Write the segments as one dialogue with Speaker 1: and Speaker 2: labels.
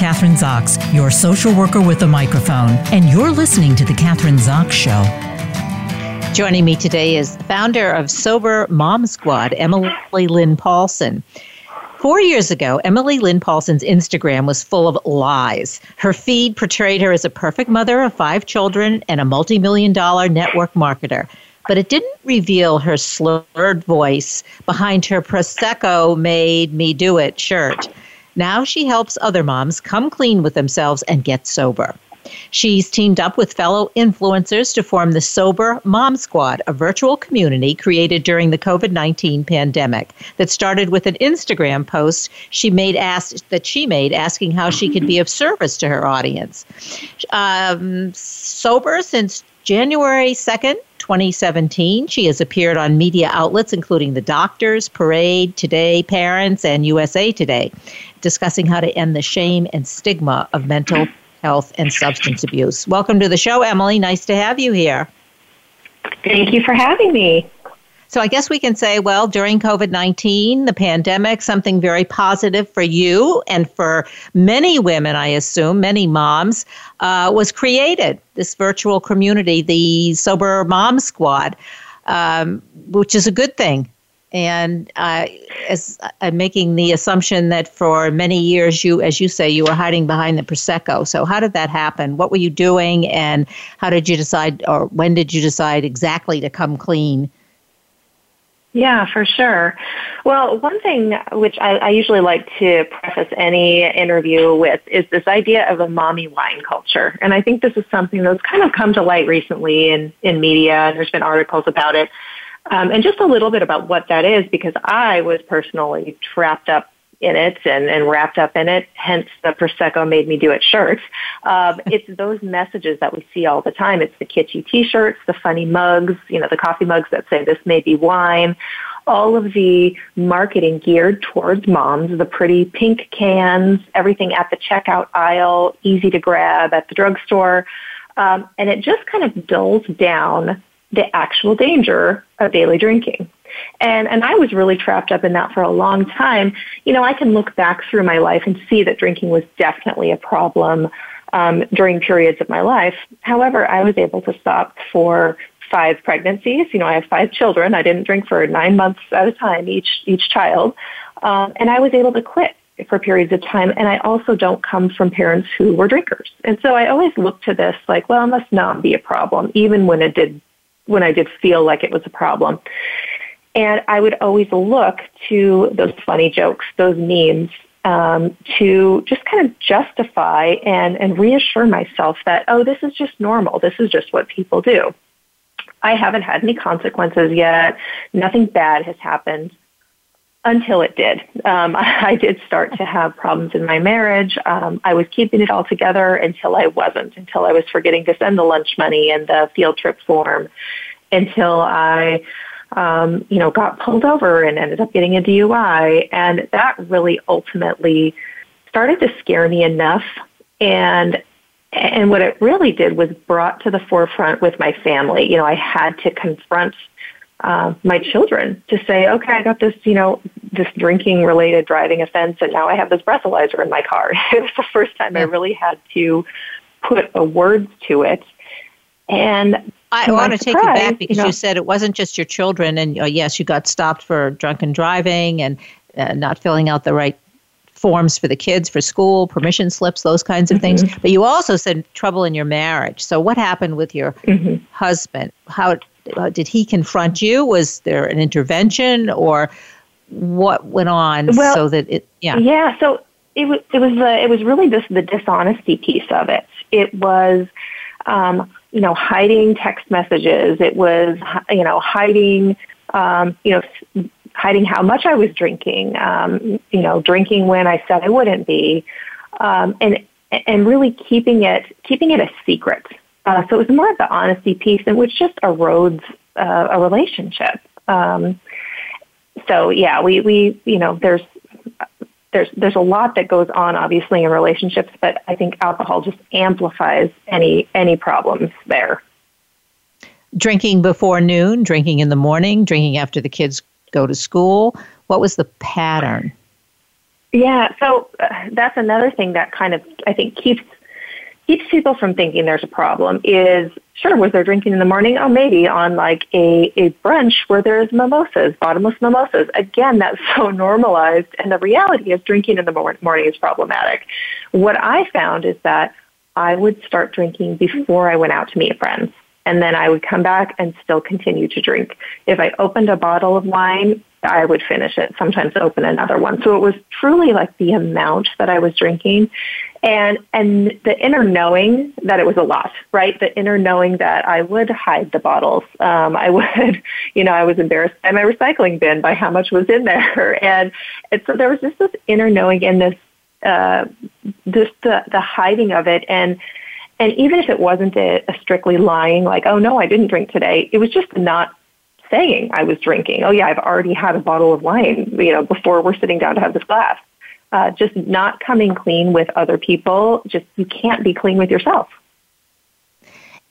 Speaker 1: Kathryn Zox, your social worker with a microphone, and you're listening to The Kathryn Zox Show. Joining me today is the founder of Sober Mom Squad, Emily Lynn Paulson. Four years ago, Emily Lynn Paulson's Instagram was full of lies. Her feed portrayed her as a perfect mother of five children and a multi million dollar network marketer. But it didn't reveal her slurred voice behind her Prosecco made me do it shirt. Now she helps other moms come clean with themselves and get sober. She's teamed up with fellow influencers to form the Sober Mom Squad, a virtual community created during the COVID 19 pandemic that started with an Instagram post she made asked, that she made asking how she could be of service to her audience. Um, sober since January 2nd, 2017. She has appeared on media outlets including The Doctors, Parade, Today, Parents, and USA Today, discussing how to end the shame and stigma of mental health and substance abuse. Welcome to the show, Emily. Nice to have you here.
Speaker 2: Thank you for having me.
Speaker 1: So I guess we can say, well, during COVID 19, the pandemic, something very positive for you and for many women, I assume, many moms, uh, was created this virtual community, the Sober Mom Squad, um, which is a good thing. And uh, as I'm making the assumption that for many years, you, as you say, you were hiding behind the prosecco. So how did that happen? What were you doing, and how did you decide, or when did you decide exactly to come clean
Speaker 2: yeah, for sure. Well, one thing which I, I, usually like to preface any interview with is this idea of a mommy wine culture. And I think this is something that's kind of come to light recently in, in media, and there's been articles about it. Um, and just a little bit about what that is, because I was personally trapped up in it and, and wrapped up in it, hence the Prosecco made me do it shirts. Um, it's those messages that we see all the time. It's the kitschy t-shirts, the funny mugs, you know, the coffee mugs that say this may be wine, all of the marketing geared towards moms, the pretty pink cans, everything at the checkout aisle, easy to grab at the drugstore. Um, and it just kind of dulls down the actual danger of daily drinking. And, and I was really trapped up in that for a long time. You know, I can look back through my life and see that drinking was definitely a problem um, during periods of my life. However, I was able to stop for five pregnancies. You know, I have five children. I didn't drink for nine months at a time each each child, um, and I was able to quit for periods of time. And I also don't come from parents who were drinkers, and so I always look to this like, well, it must not be a problem, even when it did when I did feel like it was a problem. And I would always look to those funny jokes, those memes, um, to just kind of justify and, and reassure myself that, oh, this is just normal. This is just what people do. I haven't had any consequences yet. Nothing bad has happened until it did. Um, I did start to have problems in my marriage. Um, I was keeping it all together until I wasn't, until I was forgetting to send the lunch money and the field trip form, until I um, you know, got pulled over and ended up getting a DUI. And that really ultimately started to scare me enough. And and what it really did was brought to the forefront with my family. You know, I had to confront uh, my children to say, okay, I got this, you know, this drinking related driving offense, and now I have this breathalyzer in my car. it was the first time. I really had to put a words to it. And
Speaker 1: I want to take you back because you, know, you, said it wasn't just your children, and uh, yes, you got stopped for drunken driving and uh, not filling out the right forms for the kids for school, permission slips, those kinds of mm-hmm. things. But you also said trouble in your marriage. So what happened with your mm-hmm. husband? How uh, did he confront you? Was there an intervention, or what went on well, so that it? Yeah,
Speaker 2: yeah. So it was it was the it was really just the dishonesty piece of it. It was. Um, you know, hiding text messages. It was, you know, hiding, um, you know, hiding how much I was drinking. Um, you know, drinking when I said I wouldn't be, um, and and really keeping it keeping it a secret. Uh, so it was more of the honesty piece, and which just erodes uh, a relationship. Um, so yeah, we we you know there's there's there's a lot that goes on obviously in relationships, but I think alcohol just amplifies any any problems there.
Speaker 1: Drinking before noon, drinking in the morning, drinking after the kids go to school. What was the pattern?
Speaker 2: Yeah, so uh, that's another thing that kind of I think keeps keeps people from thinking there's a problem is sure was there drinking in the morning? Oh maybe on like a, a brunch where there's mimosas bottomless mimosas. Again that's so normalized and the reality is drinking in the morning is problematic. What i found is that i would start drinking before i went out to meet friends and then i would come back and still continue to drink. If i opened a bottle of wine I would finish it, sometimes open another one. So it was truly like the amount that I was drinking and and the inner knowing that it was a lot, right? The inner knowing that I would hide the bottles. Um, I would, you know, I was embarrassed by my recycling bin by how much was in there, and, and so there was just this inner knowing and this uh, this the the hiding of it and. And even if it wasn't a, a strictly lying, like, oh no, I didn't drink today, it was just not saying I was drinking. Oh yeah, I've already had a bottle of wine, you know, before we're sitting down to have this glass. Uh, just not coming clean with other people. Just you can't be clean with yourself.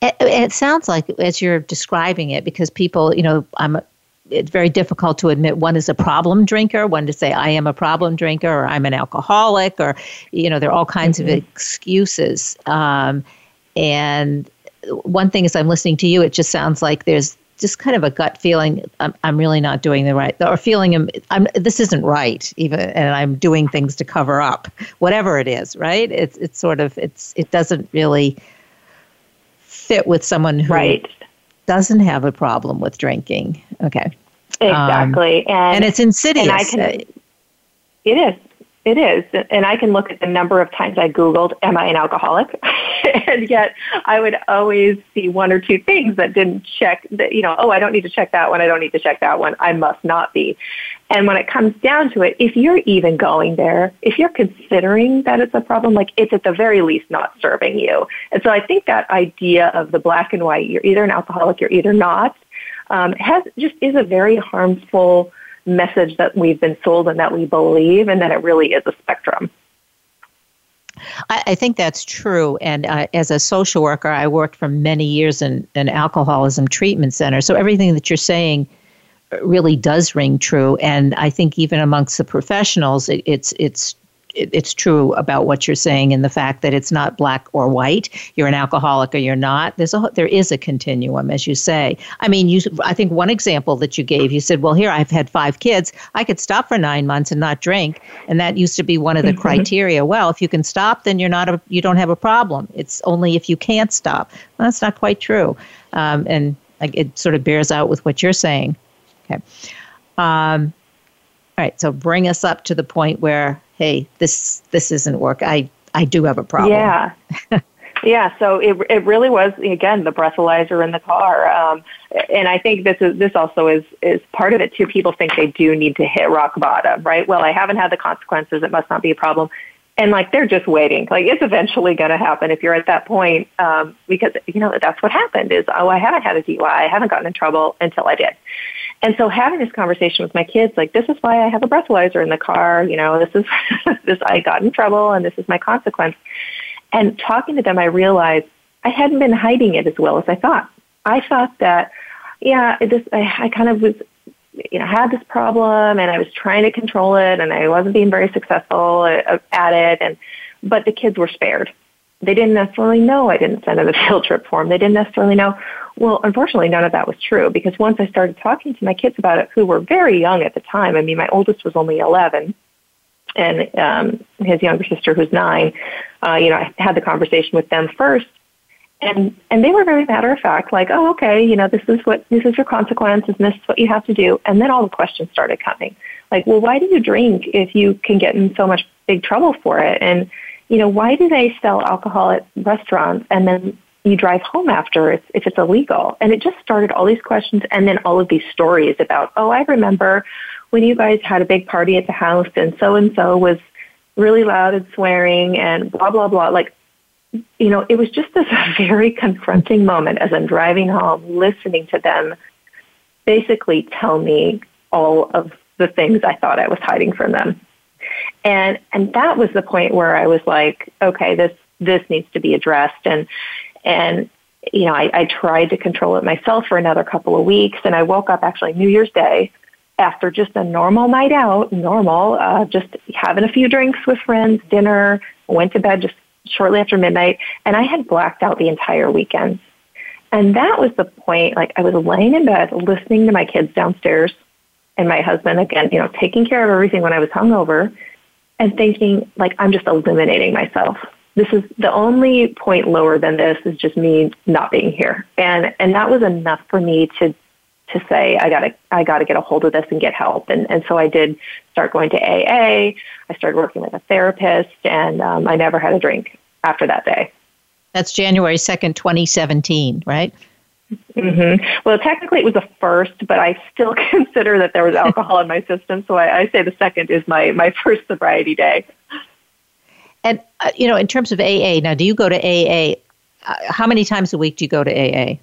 Speaker 1: It, it sounds like as you're describing it, because people, you know, I'm. It's very difficult to admit one is a problem drinker, one to say I am a problem drinker, or I'm an alcoholic, or you know, there are all kinds mm-hmm. of excuses. Um, and one thing is, I'm listening to you. It just sounds like there's just kind of a gut feeling I'm, I'm really not doing the right or feeling I'm, I'm this isn't right even and I'm doing things to cover up whatever it is right? It's it's sort of it's it doesn't really fit with someone who
Speaker 2: right.
Speaker 1: doesn't have a problem with drinking. Okay.
Speaker 2: Exactly.
Speaker 1: Um, and, and it's insidious. and I
Speaker 2: can, it is it is. And I can look at the number of times I Googled, am I an alcoholic? and yet I would always see one or two things that didn't check that, you know, oh, I don't need to check that one. I don't need to check that one. I must not be. And when it comes down to it, if you're even going there, if you're considering that it's a problem, like it's at the very least not serving you. And so I think that idea of the black and white, you're either an alcoholic, you're either not, um, has just is a very harmful message that we've been sold and that we believe, and that it really is a spectrum.
Speaker 1: I, I think that's true. And uh, as a social worker, I worked for many years in an alcoholism treatment center. So everything that you're saying really does ring true. And I think even amongst the professionals, it, it's it's it's true about what you're saying and the fact that it's not black or white. You're an alcoholic or you're not. There's a there is a continuum, as you say. I mean, you. I think one example that you gave, you said, "Well, here I've had five kids. I could stop for nine months and not drink," and that used to be one of the mm-hmm. criteria. Well, if you can stop, then you're not a you don't have a problem. It's only if you can't stop. Well, that's not quite true, um, and like, it sort of bears out with what you're saying. Okay. Um, all right. So bring us up to the point where hey, this this isn't work. I I do have a problem.
Speaker 2: Yeah. yeah, so it it really was again the breathalyzer in the car, um, and I think this is this also is is part of it too. People think they do need to hit rock bottom, right? Well, I haven't had the consequences; it must not be a problem, and like they're just waiting. Like it's eventually going to happen if you're at that point, um, because you know that's what happened. Is oh, I haven't had a DUI, I haven't gotten in trouble until I did, and so having this conversation with my kids, like, this is why I have a breathalyzer in the car, you know, this is, this, I got in trouble and this is my consequence. And talking to them, I realized I hadn't been hiding it as well as I thought. I thought that, yeah, this, I, I kind of was, you know, had this problem and I was trying to control it and I wasn't being very successful uh, at it. And, but the kids were spared they didn't necessarily know I didn't send them a field trip form. They didn't necessarily know. Well, unfortunately, none of that was true because once I started talking to my kids about it, who were very young at the time, I mean, my oldest was only 11 and um, his younger sister, who's nine, uh, you know, I had the conversation with them first. And, and they were very matter of fact, like, oh, okay, you know, this is what, this is your consequences and this is what you have to do. And then all the questions started coming. Like, well, why do you drink if you can get in so much big trouble for it? And, you know, why do they sell alcohol at restaurants and then you drive home after if, if it's illegal? And it just started all these questions and then all of these stories about, oh, I remember when you guys had a big party at the house and so and so was really loud and swearing and blah, blah, blah. Like, you know, it was just this very confronting moment as I'm driving home, listening to them basically tell me all of the things I thought I was hiding from them. And and that was the point where I was like, okay, this this needs to be addressed. And and you know, I, I tried to control it myself for another couple of weeks. And I woke up actually New Year's Day after just a normal night out, normal, uh, just having a few drinks with friends, dinner, went to bed just shortly after midnight, and I had blacked out the entire weekend. And that was the point, like I was laying in bed listening to my kids downstairs and my husband, again, you know, taking care of everything when I was hungover and thinking, like, I'm just eliminating myself. This is the only point lower than this is just me not being here. And, and that was enough for me to, to say, I gotta, I gotta get a hold of this and get help. And, and so I did start going to AA. I started working with a therapist and um, I never had a drink after that day.
Speaker 1: That's January 2nd, 2017, right?
Speaker 2: Mm-hmm. Well, technically it was the first, but I still consider that there was alcohol in my system. So I, I, say the second is my, my first sobriety day.
Speaker 1: And, uh, you know, in terms of AA, now do you go to AA? Uh, how many times a week do you go to AA?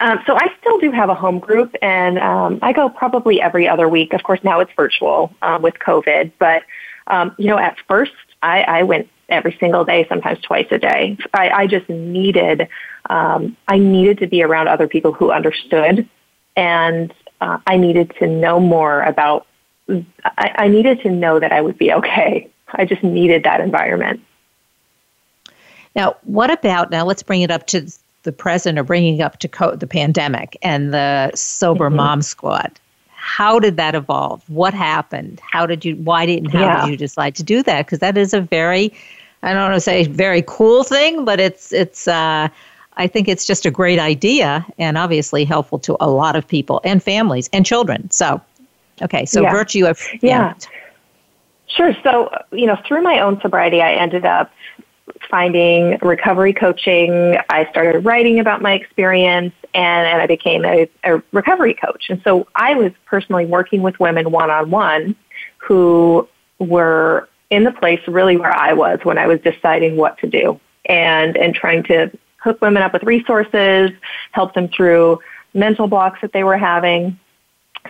Speaker 2: Um, so I still do have a home group, and um, I go probably every other week. Of course, now it's virtual um, with COVID, but um, you know, at first I, I went every single day, sometimes twice a day. I, I just needed, um, I needed to be around other people who understood, and uh, I needed to know more about. I, I needed to know that I would be okay. I just needed that environment.
Speaker 1: Now, what about now? Let's bring it up to the present, or bringing up to co- the pandemic and the sober mm-hmm. mom squad. How did that evolve? What happened? How did you? Why didn't? How yeah. did you decide to do that? Because that is a very I don't want to say very cool thing, but it's it's. Uh, I think it's just a great idea and obviously helpful to a lot of people and families and children. So, okay, so yeah. virtue of
Speaker 2: yeah. yeah. Sure. So, you know, through my own sobriety, I ended up finding recovery coaching. I started writing about my experience and, and I became a, a recovery coach. And so I was personally working with women one on one who were in the place really where I was when I was deciding what to do and, and trying to hook women up with resources, help them through mental blocks that they were having.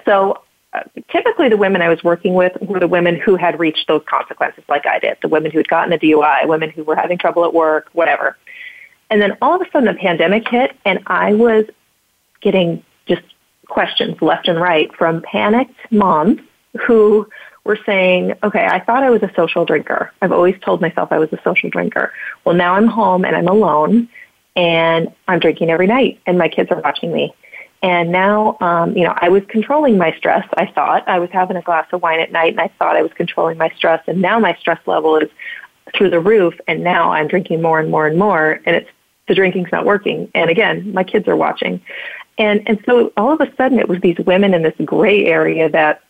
Speaker 2: So uh, typically the women I was working with were the women who had reached those consequences like I did, the women who had gotten a DUI, women who were having trouble at work, whatever. And then all of a sudden the pandemic hit and I was getting just questions left and right from panicked moms who were saying, okay, I thought I was a social drinker. I've always told myself I was a social drinker. Well, now I'm home and I'm alone and I'm drinking every night and my kids are watching me. And now, um, you know, I was controlling my stress. I thought I was having a glass of wine at night and I thought I was controlling my stress. And now my stress level is through the roof. And now I'm drinking more and more and more. And it's, the drinking's not working. And again, my kids are watching. And, and so all of a sudden it was these women in this gray area that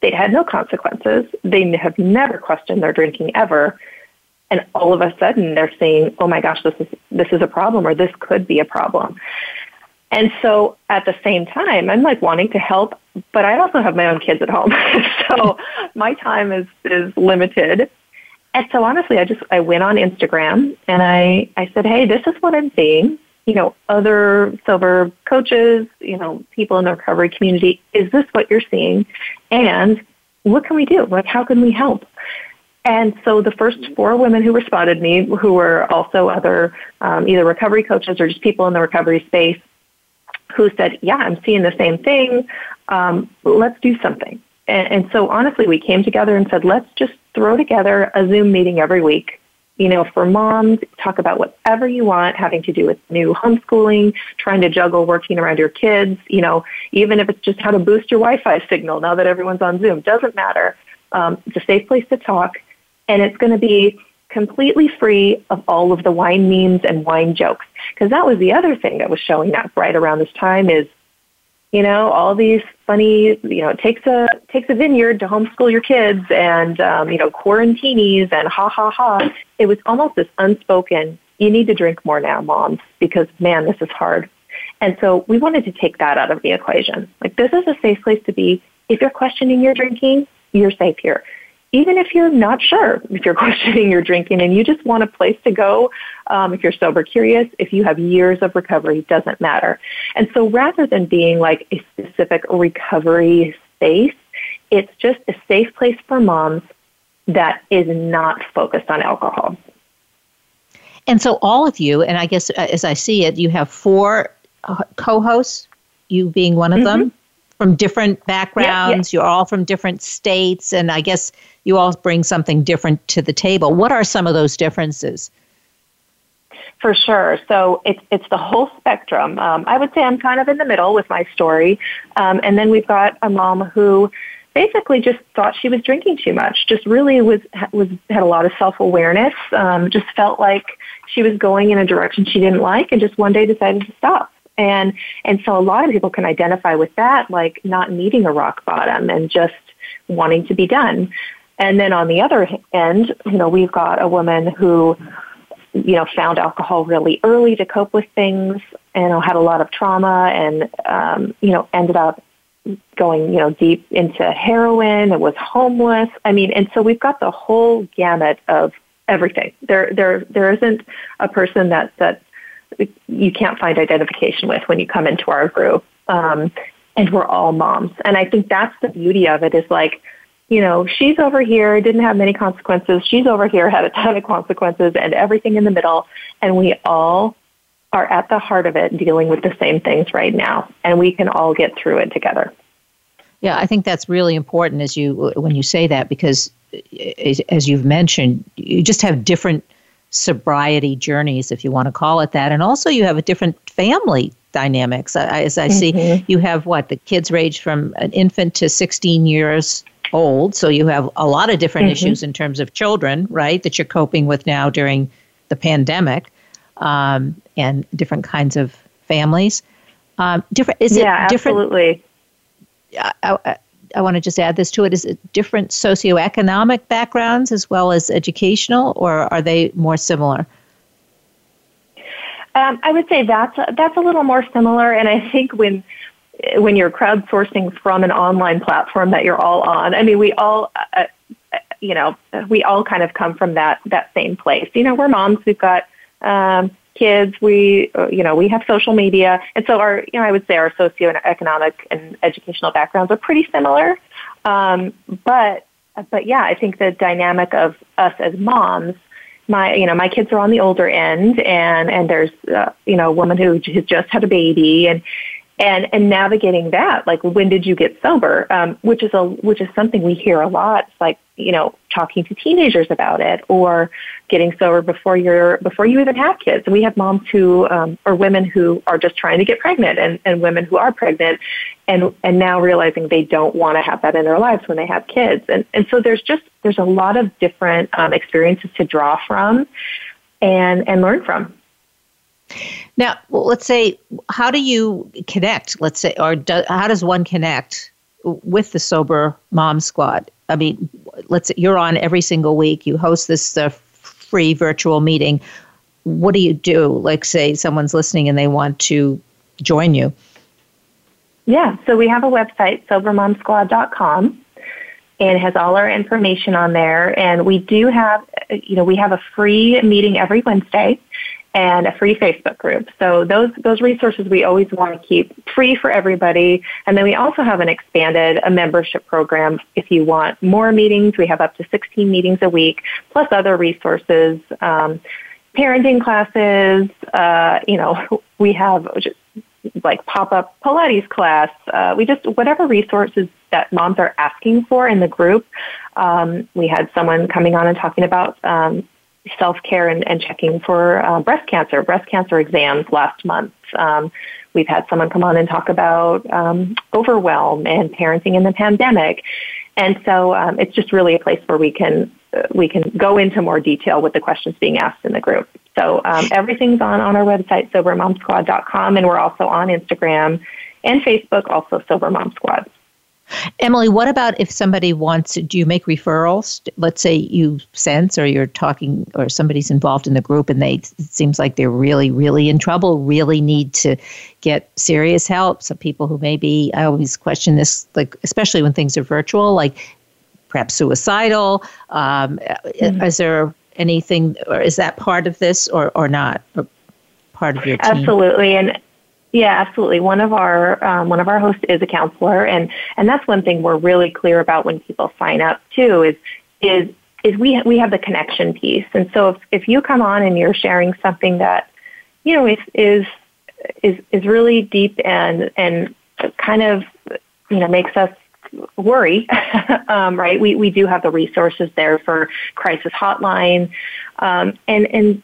Speaker 2: they had no consequences. They have never questioned their drinking ever. And all of a sudden they're saying, oh my gosh, this is, this is a problem or this could be a problem. And so at the same time, I'm like wanting to help, but I also have my own kids at home. so my time is, is limited. And so honestly, I just, I went on Instagram and I, I said, Hey, this is what I'm seeing you know, other sober coaches, you know, people in the recovery community, is this what you're seeing? And what can we do? Like, how can we help? And so the first four women who responded me, who were also other um, either recovery coaches or just people in the recovery space, who said, "Yeah, I'm seeing the same thing. Um, let's do something." And, and so honestly, we came together and said, "Let's just throw together a Zoom meeting every week you know, for moms, talk about whatever you want having to do with new homeschooling, trying to juggle working around your kids, you know, even if it's just how to boost your Wi-Fi signal now that everyone's on Zoom, doesn't matter. Um, it's a safe place to talk, and it's going to be completely free of all of the wine memes and wine jokes. Because that was the other thing that was showing up right around this time is you know, all these funny, you know, it takes a takes a vineyard to homeschool your kids, and um, you know, quarantinis and ha ha ha. It was almost this unspoken. You need to drink more now, moms, because man, this is hard. And so we wanted to take that out of the equation. Like this is a safe place to be. If you're questioning your drinking, you're safe here even if you're not sure, if you're questioning your drinking and you just want a place to go, um, if you're sober curious, if you have years of recovery, doesn't matter. And so rather than being like a specific recovery space, it's just a safe place for moms that is not focused on alcohol.
Speaker 1: And so all of you, and I guess uh, as I see it, you have four uh, co-hosts, you being one of mm-hmm. them. From different backgrounds. You're all from different states, and I guess you all bring something different to the table. What are some of those differences?
Speaker 2: For sure. So it's it's the whole spectrum. Um, I would say I'm kind of in the middle with my story, um, and then we've got a mom who basically just thought she was drinking too much. Just really was was had a lot of self awareness. Um, just felt like she was going in a direction she didn't like, and just one day decided to stop. And and so a lot of people can identify with that, like not needing a rock bottom and just wanting to be done. And then on the other end, you know, we've got a woman who you know, found alcohol really early to cope with things and had a lot of trauma and, um, you know, ended up going, you know, deep into heroin and was homeless. I mean, and so we've got the whole gamut of everything. There, there, there isn't a person that, that you can't find identification with when you come into our group. Um, and we're all moms. And I think that's the beauty of it is like, you know, she's over here, didn't have many consequences. She's over here, had a ton of consequences and everything in the middle. And we all are at the heart of it dealing with the same things right now. And we can all get through it together.
Speaker 1: Yeah, I think that's really important as you when you say that because as you've mentioned, you just have different sobriety journeys, if you want to call it that, and also you have a different family dynamics. As I see, mm-hmm. you have what the kids range from an infant to 16 years old. So you have a lot of different mm-hmm. issues in terms of children, right, that you're coping with now during the pandemic, um, and different kinds of families. Um, different is
Speaker 2: yeah,
Speaker 1: it different?
Speaker 2: Absolutely.
Speaker 1: I, I, I want to just add this to it. Is it different socioeconomic backgrounds as well as educational, or are they more similar?
Speaker 2: Um, I would say that's a, that's a little more similar, and I think when when you're crowdsourcing from an online platform that you're all on. I mean, we all, uh, uh, you know, we all kind of come from that that same place. You know, we're moms. We've got um, kids. We, uh, you know, we have social media, and so our, you know, I would say our socioeconomic and educational backgrounds are pretty similar. Um, but, but yeah, I think the dynamic of us as moms my you know my kids are on the older end and and there's uh, you know a woman who has just had a baby and and and navigating that like when did you get sober um, which is a which is something we hear a lot it's like you know talking to teenagers about it or getting sober before you're before you even have kids and we have moms who um, or women who are just trying to get pregnant and, and women who are pregnant and and now realizing they don't want to have that in their lives when they have kids and and so there's just there's a lot of different um, experiences to draw from and and learn from
Speaker 1: now, let's say, how do you connect? Let's say, or do, how does one connect with the Sober Mom Squad? I mean, let's you're on every single week. You host this uh, free virtual meeting. What do you do? Like, say someone's listening and they want to join you.
Speaker 2: Yeah, so we have a website, sobermomsquad.com, and it has all our information on there. And we do have, you know, we have a free meeting every Wednesday and a free Facebook group. So those those resources we always want to keep free for everybody. And then we also have an expanded a membership program if you want more meetings. We have up to 16 meetings a week, plus other resources, um, parenting classes. Uh, you know, we have like pop up Pilates class. Uh, we just whatever resources that moms are asking for in the group. Um, we had someone coming on and talking about um, self care and, and, checking for uh, breast cancer, breast cancer exams last month. Um, we've had someone come on and talk about um, overwhelm and parenting in the pandemic, and so um, it's just really a place where we can uh, we can go into more detail with the questions being asked in the group. So um, everything's on on our website sobermomsquad.com, and we're also on Instagram and Facebook, also Sober Mom Squad.
Speaker 1: Emily, what about if somebody wants, do you make referrals? Let's say you sense or you're talking or somebody's involved in the group and they, it seems like they're really, really in trouble, really need to get serious help. Some people who maybe, I always question this, like, especially when things are virtual, like perhaps suicidal. Um, mm-hmm. Is there anything, or is that part of this or, or not? Or part of your team?
Speaker 2: Absolutely. And yeah, absolutely. One of our um, one of our hosts is a counselor, and and that's one thing we're really clear about when people sign up too. Is is is we we have the connection piece, and so if if you come on and you're sharing something that you know is is is is really deep and and kind of you know makes us worry, um, right? We we do have the resources there for crisis hotline, um, and and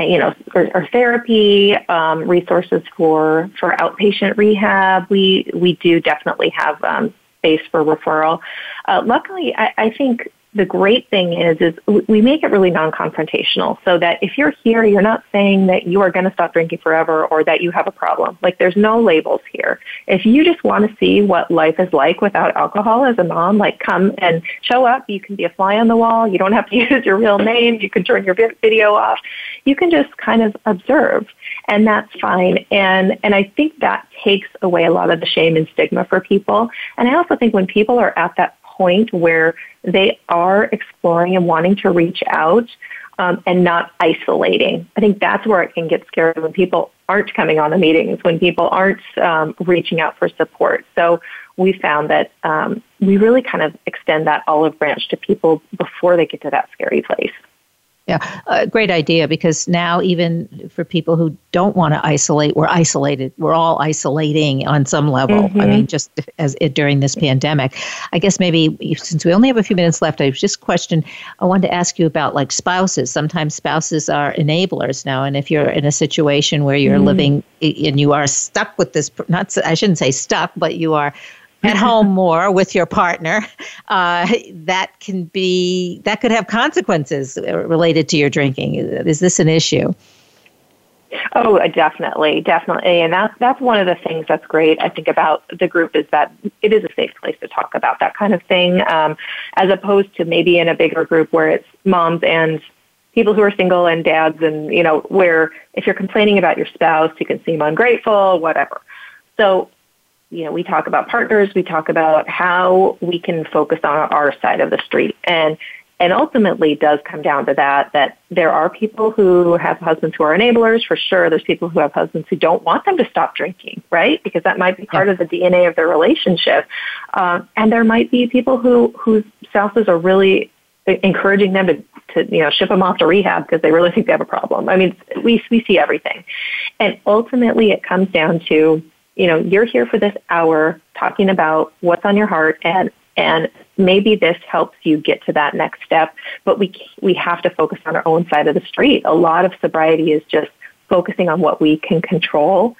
Speaker 2: you know, or, or therapy, um, resources for for outpatient rehab. We we do definitely have um, space for referral. Uh, luckily, I, I think the great thing is is we make it really non-confrontational so that if you're here you're not saying that you are going to stop drinking forever or that you have a problem. Like there's no labels here. If you just want to see what life is like without alcohol as a mom like come and show up. You can be a fly on the wall. You don't have to use your real name. You can turn your video off. You can just kind of observe and that's fine. And and i think that takes away a lot of the shame and stigma for people. And i also think when people are at that point where they are exploring and wanting to reach out um, and not isolating. I think that's where it can get scary when people aren't coming on the meetings, when people aren't um, reaching out for support. So we found that um, we really kind of extend that olive branch to people before they get to that scary place.
Speaker 1: Yeah, a great idea because now even for people who don't want to isolate, we're isolated. We're all isolating on some level. Mm-hmm. I mean, just as it, during this pandemic, I guess maybe since we only have a few minutes left, I was just question. I wanted to ask you about like spouses. Sometimes spouses are enablers now, and if you're in a situation where you're mm-hmm. living and you are stuck with this, not I shouldn't say stuck, but you are at home more with your partner, uh, that can be that could have consequences related to your drinking. Is this an issue?
Speaker 2: Oh, uh, definitely, definitely, and that's that's one of the things that's great. I think about the group is that it is a safe place to talk about that kind of thing, um, as opposed to maybe in a bigger group where it's moms and people who are single and dads, and you know, where if you're complaining about your spouse, you can seem ungrateful, whatever. So you know, we talk about partners, we talk about how we can focus on our side of the street. And and ultimately does come down to that that there are people who have husbands who are enablers for sure there's people who have husbands who don't want them to stop drinking right because that might be part yeah. of the dna of their relationship um, and there might be people who whose spouses are really encouraging them to, to you know ship them off to rehab because they really think they have a problem i mean we we see everything and ultimately it comes down to you know, you're here for this hour talking about what's on your heart and and maybe this helps you get to that next step, but we we have to focus on our own side of the street. A lot of sobriety is just focusing on what we can control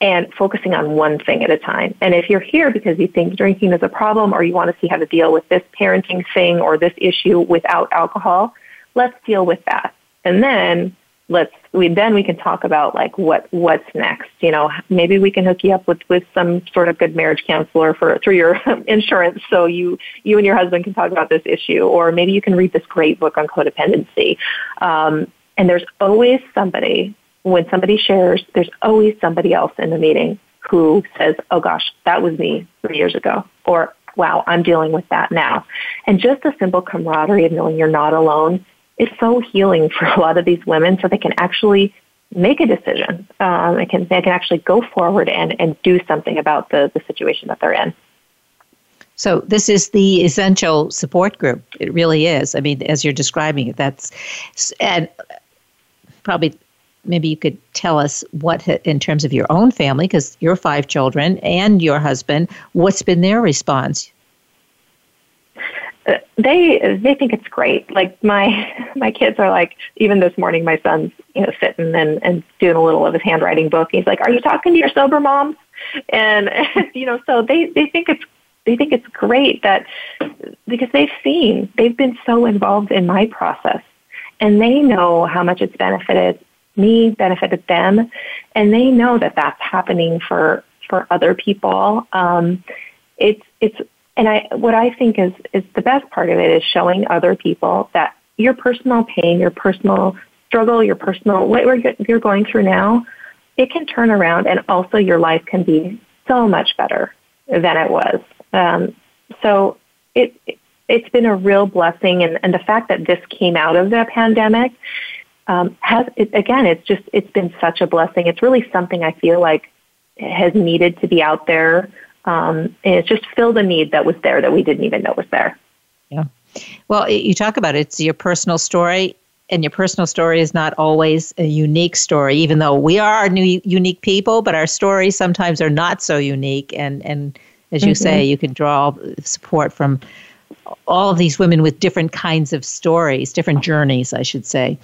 Speaker 2: and focusing on one thing at a time. And if you're here because you think drinking is a problem or you want to see how to deal with this parenting thing or this issue without alcohol, let's deal with that. And then let's we then we can talk about like what what's next you know? Maybe we can hook you up with with some sort of good marriage counselor for through your insurance so you you and your husband can talk about this issue or maybe you can read this great book on codependency. Um, and there's always somebody when somebody shares there's always somebody else in the meeting who says oh gosh that was me three years ago or wow i'm dealing with that now. And just a simple camaraderie of knowing you're not alone is so healing for a lot of these women so they can actually make a decision. Um, they, can, they can actually go forward and, and do something about the, the situation that they're in.
Speaker 1: So this is the essential support group. It really is. I mean, as you're describing it, that's and probably maybe you could tell us what in terms of your own family because your five children and your husband what's been their response
Speaker 2: they they think it's great. Like my my kids are like even this morning my son's you know sitting and and doing a little of his handwriting book. He's like, "Are you talking to your sober moms?" And you know, so they they think it's they think it's great that because they've seen they've been so involved in my process and they know how much it's benefited me, benefited them, and they know that that's happening for for other people. Um, it's it's and I, what I think is, is the best part of it is showing other people that your personal pain, your personal struggle, your personal, what you're going through now, it can turn around and also your life can be so much better than it was. Um, so it, it's been a real blessing. And, and the fact that this came out of the pandemic um, has, it, again, it's just, it's been such a blessing. It's really something I feel like has needed to be out there um, and it's just filled a need that was there that we didn't even know was there.
Speaker 1: Yeah. Well, you talk about it, it's your personal story, and your personal story is not always a unique story, even though we are new, unique people, but our stories sometimes are not so unique. And, and as you mm-hmm. say, you can draw support from all of these women with different kinds of stories, different journeys, I should say.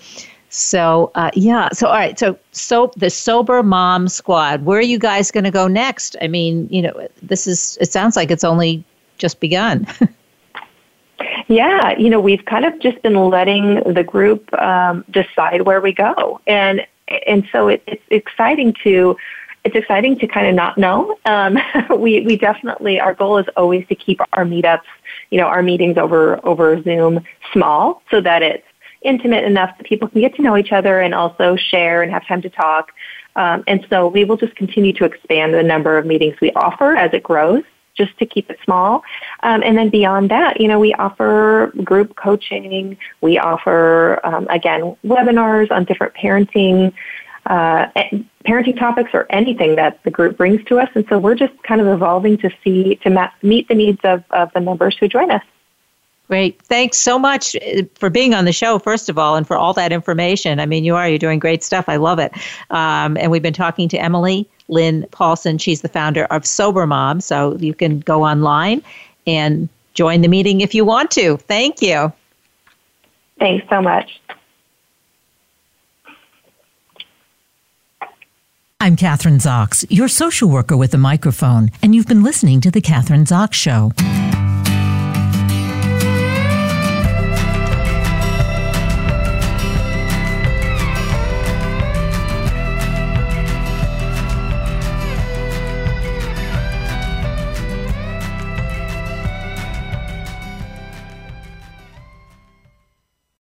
Speaker 1: So uh, yeah, so all right, so so the sober mom squad. Where are you guys going to go next? I mean, you know, this is. It sounds like it's only just begun.
Speaker 2: yeah, you know, we've kind of just been letting the group um, decide where we go, and and so it, it's exciting to it's exciting to kind of not know. Um, we we definitely our goal is always to keep our meetups, you know, our meetings over over Zoom small so that it's intimate enough that people can get to know each other and also share and have time to talk. Um, and so we will just continue to expand the number of meetings we offer as it grows just to keep it small. Um, and then beyond that, you know, we offer group coaching. We offer, um, again, webinars on different parenting, uh, parenting topics or anything that the group brings to us. And so we're just kind of evolving to see, to ma- meet the needs of, of the members who join us.
Speaker 1: Great. Thanks so much uh, for being on the show, first of all, and for all that information. I mean, you are, you're doing great stuff. I love it. Um, and we've been talking to Emily Lynn Paulson. She's the founder of Sober Mom. So you can go online and join the meeting if you want to. Thank you.
Speaker 2: Thanks so much.
Speaker 1: I'm Kathryn Zox, your social worker with a microphone, and you've been listening to The Kathryn Zox Show.